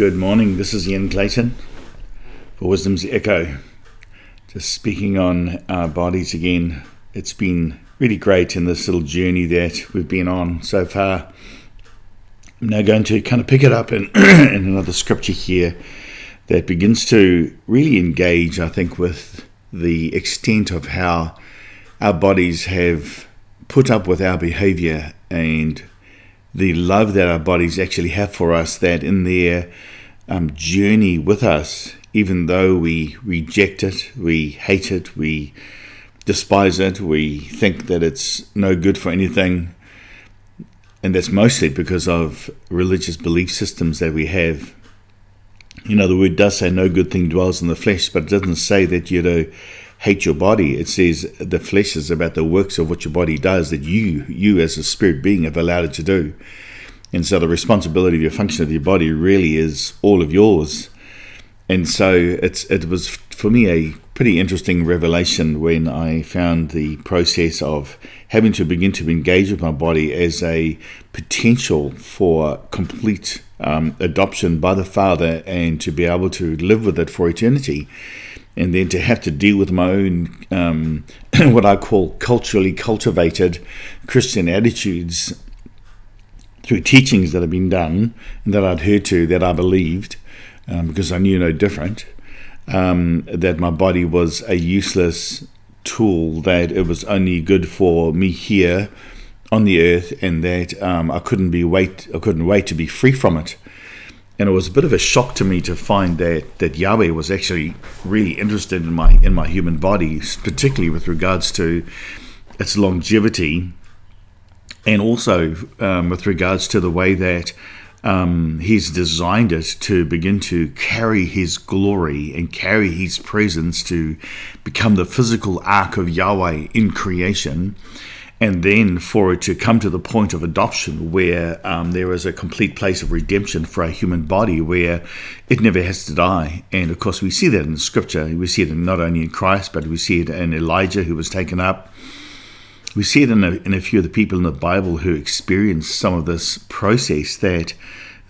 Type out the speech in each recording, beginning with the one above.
Good morning. This is Ian Clayton for Wisdom's Echo. Just speaking on our bodies again. It's been really great in this little journey that we've been on so far. I'm now going to kind of pick it up in, in another scripture here that begins to really engage, I think, with the extent of how our bodies have put up with our behavior and the love that our bodies actually have for us, that in their um, journey with us, even though we reject it, we hate it, we despise it, we think that it's no good for anything, and that's mostly because of religious belief systems that we have. You know, the word does say no good thing dwells in the flesh, but it doesn't say that you're to hate your body. It says the flesh is about the works of what your body does that you, you as a spirit being, have allowed it to do. And so the responsibility of your function of your body really is all of yours. And so it's it was for me a pretty interesting revelation when I found the process of having to begin to engage with my body as a potential for complete um, adoption by the Father and to be able to live with it for eternity and then to have to deal with my own um, what I call culturally cultivated Christian attitudes through teachings that have been done and that I'd heard to that I believed um, because I knew no different um, that my body was a useless tool that it was only good for me here on the earth and that um, I couldn't be wait I couldn't wait to be free from it and it was a bit of a shock to me to find that that Yahweh was actually really interested in my in my human body, particularly with regards to its longevity, and also um, with regards to the way that um, He's designed it to begin to carry His glory and carry His presence to become the physical ark of Yahweh in creation and then for it to come to the point of adoption where um, there is a complete place of redemption for a human body where it never has to die. And of course, we see that in Scripture. We see it not only in Christ, but we see it in Elijah who was taken up. We see it in a, in a few of the people in the Bible who experienced some of this process that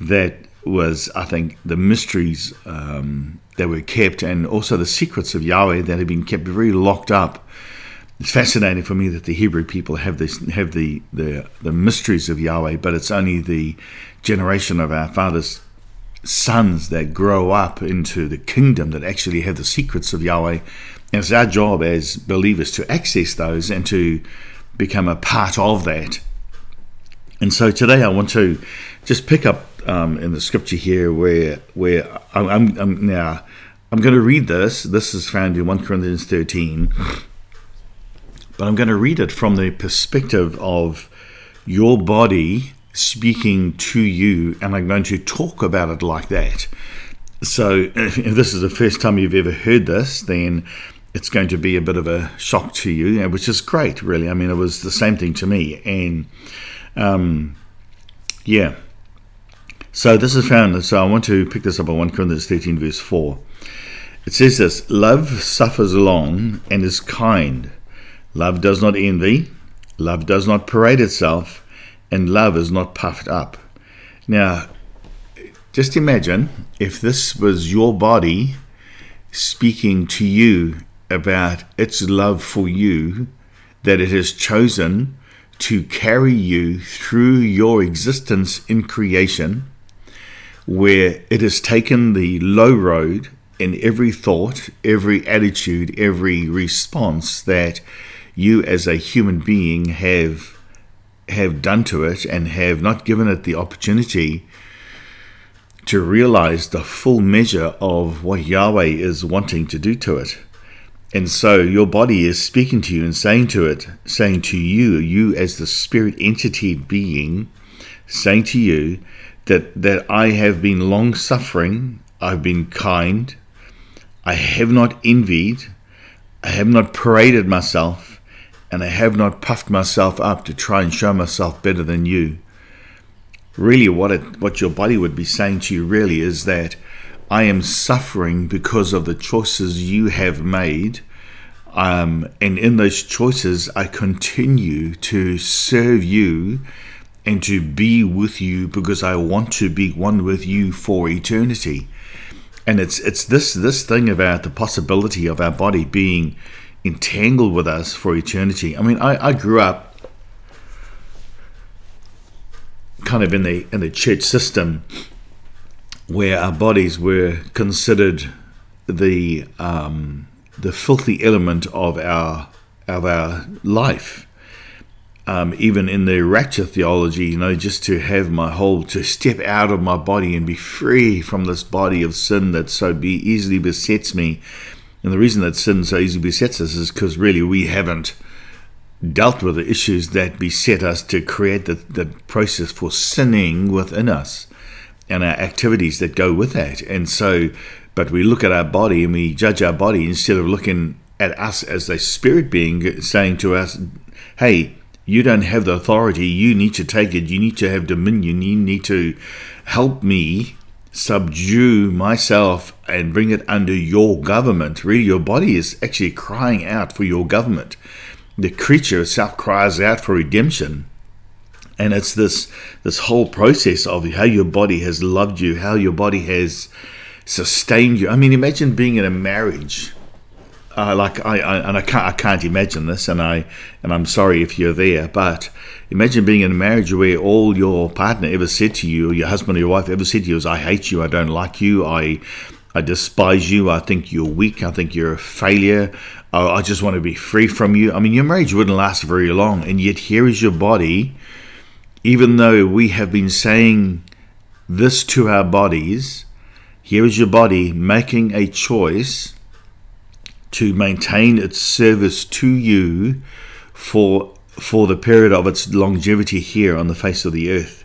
that was, I think, the mysteries um, that were kept and also the secrets of Yahweh that had been kept very locked up it's fascinating for me that the Hebrew people have this have the, the the mysteries of Yahweh, but it's only the generation of our fathers' sons that grow up into the kingdom that actually have the secrets of Yahweh. And it's our job as believers to access those and to become a part of that. And so today I want to just pick up um, in the scripture here where where I'm, I'm now I'm going to read this. This is found in 1 Corinthians 13 but I'm going to read it from the perspective of your body speaking to you, and I'm going to talk about it like that. So, if this is the first time you've ever heard this, then it's going to be a bit of a shock to you, which is great, really. I mean, it was the same thing to me. And um, yeah. So, this is found. So, I want to pick this up on 1 Corinthians 13, verse 4. It says this Love suffers long and is kind. Love does not envy, love does not parade itself, and love is not puffed up. Now, just imagine if this was your body speaking to you about its love for you, that it has chosen to carry you through your existence in creation, where it has taken the low road in every thought, every attitude, every response that you as a human being have have done to it and have not given it the opportunity to realize the full measure of what Yahweh is wanting to do to it. And so your body is speaking to you and saying to it, saying to you, you as the spirit entity being, saying to you that, that I have been long suffering, I've been kind, I have not envied, I have not paraded myself, and I have not puffed myself up to try and show myself better than you. Really, what it, what your body would be saying to you really is that I am suffering because of the choices you have made. Um, and in those choices, I continue to serve you and to be with you because I want to be one with you for eternity. And it's it's this this thing about the possibility of our body being entangled with us for eternity. I mean, I, I grew up kind of in the in the church system where our bodies were considered the um, the filthy element of our of our life. Um, even in the rapture theology, you know, just to have my whole to step out of my body and be free from this body of sin that so be easily besets me. And the reason that sin so easily besets us is because really we haven't dealt with the issues that beset us to create the, the process for sinning within us and our activities that go with that. And so, but we look at our body and we judge our body instead of looking at us as a spirit being saying to us, hey, you don't have the authority. You need to take it. You need to have dominion. You need to help me subdue myself and bring it under your government. Really, your body is actually crying out for your government the creature itself cries out for redemption. And it's this this whole process of how your body has loved you, how your body has sustained you. I mean, imagine being in a marriage. Uh, like I, I, and I can't I can't imagine this, and I and I'm sorry if you're there, but imagine being in a marriage where all your partner ever said to you, your husband or your wife ever said to you, is "I hate you, I don't like you, I I despise you, I think you're weak, I think you're a failure, oh, I just want to be free from you. I mean, your marriage wouldn't last very long. And yet, here is your body, even though we have been saying this to our bodies, here is your body making a choice to maintain its service to you for for the period of its longevity here on the face of the earth.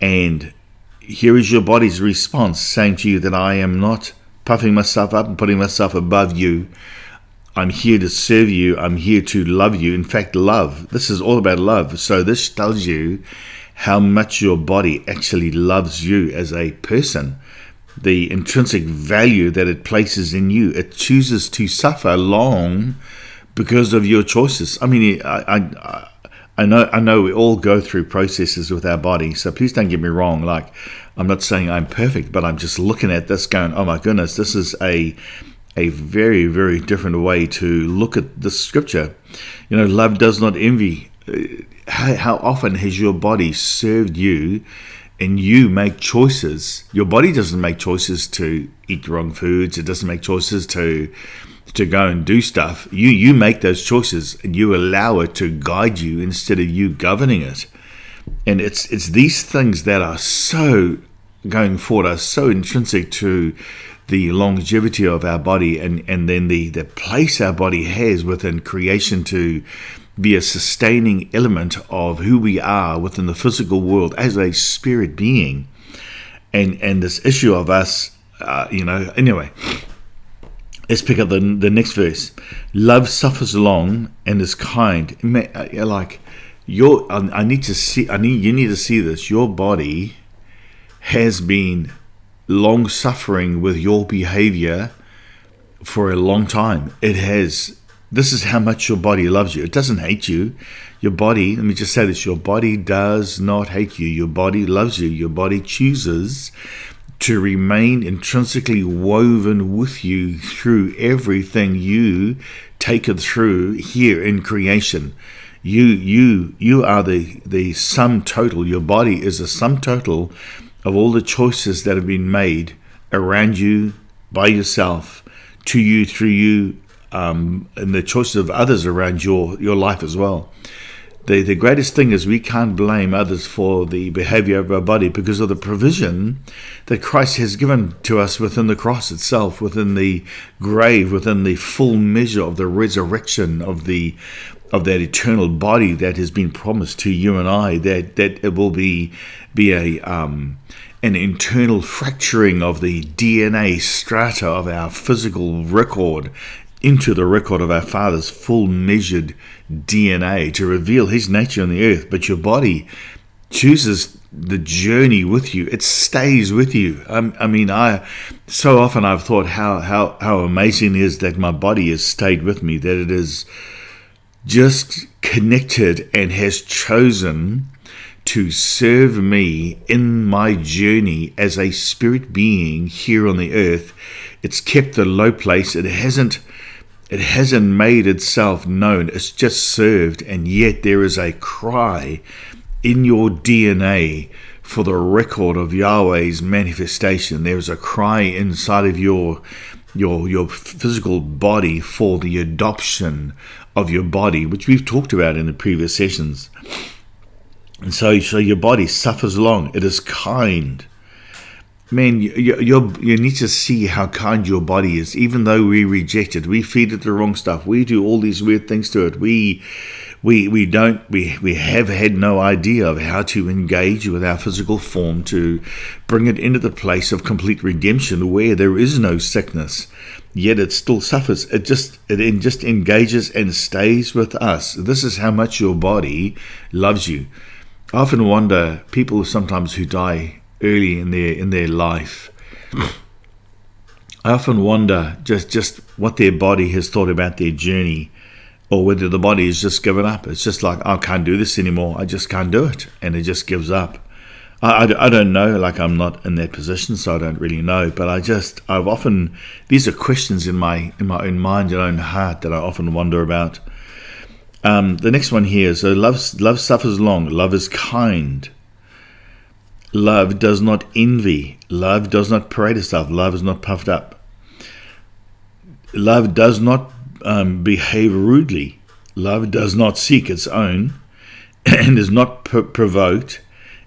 And here is your body's response saying to you that I am not puffing myself up and putting myself above you, I'm here to serve you. I'm here to love you. In fact, love. This is all about love. So, this tells you how much your body actually loves you as a person, the intrinsic value that it places in you. It chooses to suffer long because of your choices. I mean, I, I, I know, I know we all go through processes with our body. So, please don't get me wrong. Like, I'm not saying I'm perfect, but I'm just looking at this going, oh my goodness, this is a a very, very different way to look at the scripture. You know, love does not envy. Uh, how, how often has your body served you and you make choices? Your body doesn't make choices to eat the wrong foods, it doesn't make choices to to go and do stuff. You you make those choices and you allow it to guide you instead of you governing it. And it's it's these things that are so going forward are so intrinsic to the longevity of our body and, and then the, the place our body has within creation to be a sustaining element of who we are within the physical world as a spirit being. And, and this issue of us, uh, you know, anyway, let's pick up the, the next verse. Love suffers long and is kind. Uh, like, your, I need to see, I need, you need to see this. Your body has been long suffering with your behavior for a long time. It has. This is how much your body loves you. It doesn't hate you. Your body, let me just say this your body does not hate you. Your body loves you. Your body chooses to remain intrinsically woven with you through everything you take it through here in creation. You you you are the the sum total. Your body is a sum total of all the choices that have been made around you, by yourself, to you, through you, um, and the choices of others around your, your life as well. The, the greatest thing is we can't blame others for the behavior of our body because of the provision that Christ has given to us within the cross itself, within the grave, within the full measure of the resurrection of the of that eternal body that has been promised to you and I, that that it will be be a um, an internal fracturing of the DNA strata of our physical record into the record of our Father's full measured DNA to reveal His nature on the earth. But your body chooses the journey with you; it stays with you. I, I mean, I so often I've thought how how how amazing is that my body has stayed with me, that it is just connected and has chosen to serve me in my journey as a spirit being here on the earth. It's kept the low place. It hasn't it hasn't made itself known. It's just served and yet there is a cry in your DNA for the record of Yahweh's manifestation. There's a cry inside of your your your physical body for the adoption of your body, which we've talked about in the previous sessions. And so, so your body suffers long. It is kind. Man, you, you, you need to see how kind your body is. Even though we reject it, we feed it the wrong stuff. We do all these weird things to it. We we we don't we we have had no idea of how to engage with our physical form to bring it into the place of complete redemption where there is no sickness yet it still suffers it just it just engages and stays with us this is how much your body loves you I often wonder people sometimes who die early in their in their life. I often wonder just just what their body has thought about their journey, or whether the body has just given up. It's just like I can't do this anymore. I just can't do it, and it just gives up. I, I, I don't know. Like I'm not in that position, so I don't really know. But I just I've often these are questions in my in my own mind and own heart that I often wonder about. Um, the next one here so love, love suffers long, love is kind. Love does not envy. Love does not parade itself. Love is not puffed up. Love does not um, behave rudely. Love does not seek its own and is not pr- provoked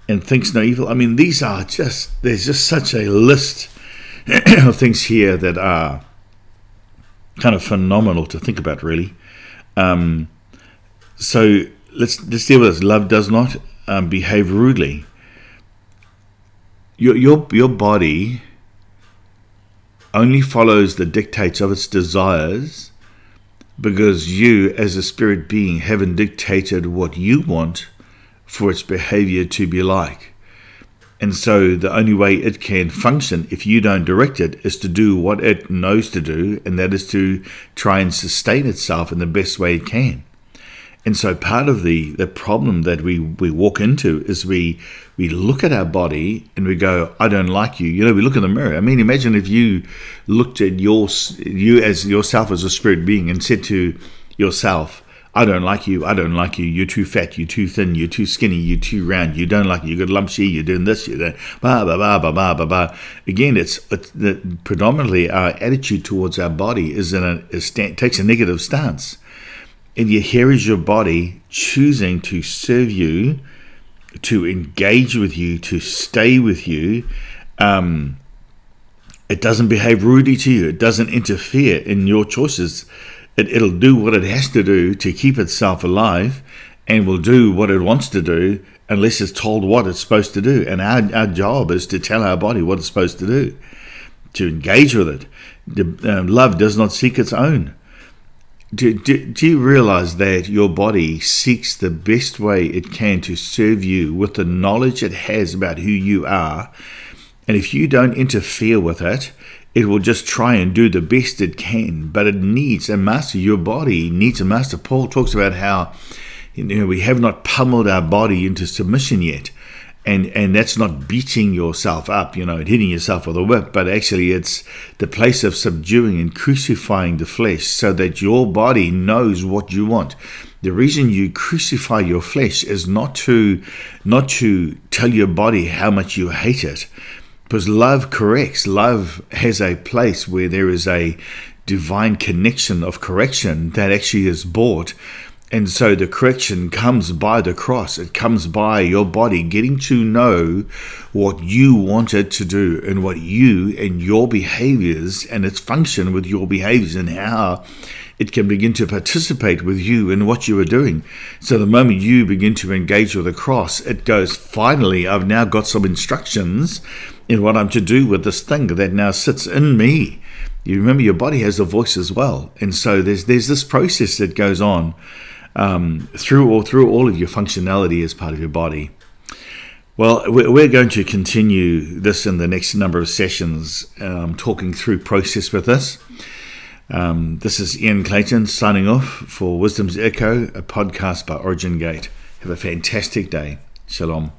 and thinks no evil. I mean, these are just, there's just such a list of things here that are kind of phenomenal to think about, really. Um, so let's let's deal with this. Love does not um, behave rudely. Your your your body only follows the dictates of its desires because you, as a spirit being, haven't dictated what you want for its behavior to be like. And so the only way it can function if you don't direct it is to do what it knows to do, and that is to try and sustain itself in the best way it can. And so part of the, the problem that we, we walk into is we we look at our body and we go, I don't like you. You know, we look in the mirror. I mean, imagine if you looked at your you as yourself as a spirit being and said to yourself, I don't like you. I don't like you. You're too fat. You're too thin. You're too skinny. You're too round. You don't like you. You got lumps here. You're doing this. You're doing blah blah blah blah blah blah blah. Again, it's, it's the, predominantly our attitude towards our body is in a is, takes a negative stance. And yet, here is your body choosing to serve you, to engage with you, to stay with you. Um, it doesn't behave rudely to you, it doesn't interfere in your choices. It, it'll do what it has to do to keep itself alive and will do what it wants to do unless it's told what it's supposed to do. And our, our job is to tell our body what it's supposed to do, to engage with it. The, um, love does not seek its own. Do, do, do, you realize that your body seeks the best way it can to serve you with the knowledge it has about who you are? And if you don't interfere with it, it will just try and do the best it can. But it needs a master. Your body needs a master. Paul talks about how you know, we have not pummeled our body into submission yet and and that's not beating yourself up, you know, and hitting yourself with a whip, but actually it's the place of subduing and crucifying the flesh so that your body knows what you want. The reason you crucify your flesh is not to not to tell your body how much you hate it, because love corrects. Love has a place where there is a divine connection of correction that actually is bought and so the correction comes by the cross. It comes by your body getting to know what you wanted to do and what you and your behaviors and its function with your behaviors and how it can begin to participate with you in what you are doing. So the moment you begin to engage with the cross, it goes, finally, I've now got some instructions in what I'm to do with this thing that now sits in me. You remember your body has a voice as well. And so there's there's this process that goes on um, through all through all of your functionality as part of your body. Well, we're going to continue this in the next number of sessions, um, talking through process with us. Um, this is Ian Clayton signing off for Wisdom's Echo, a podcast by Origin Gate. Have a fantastic day. Shalom.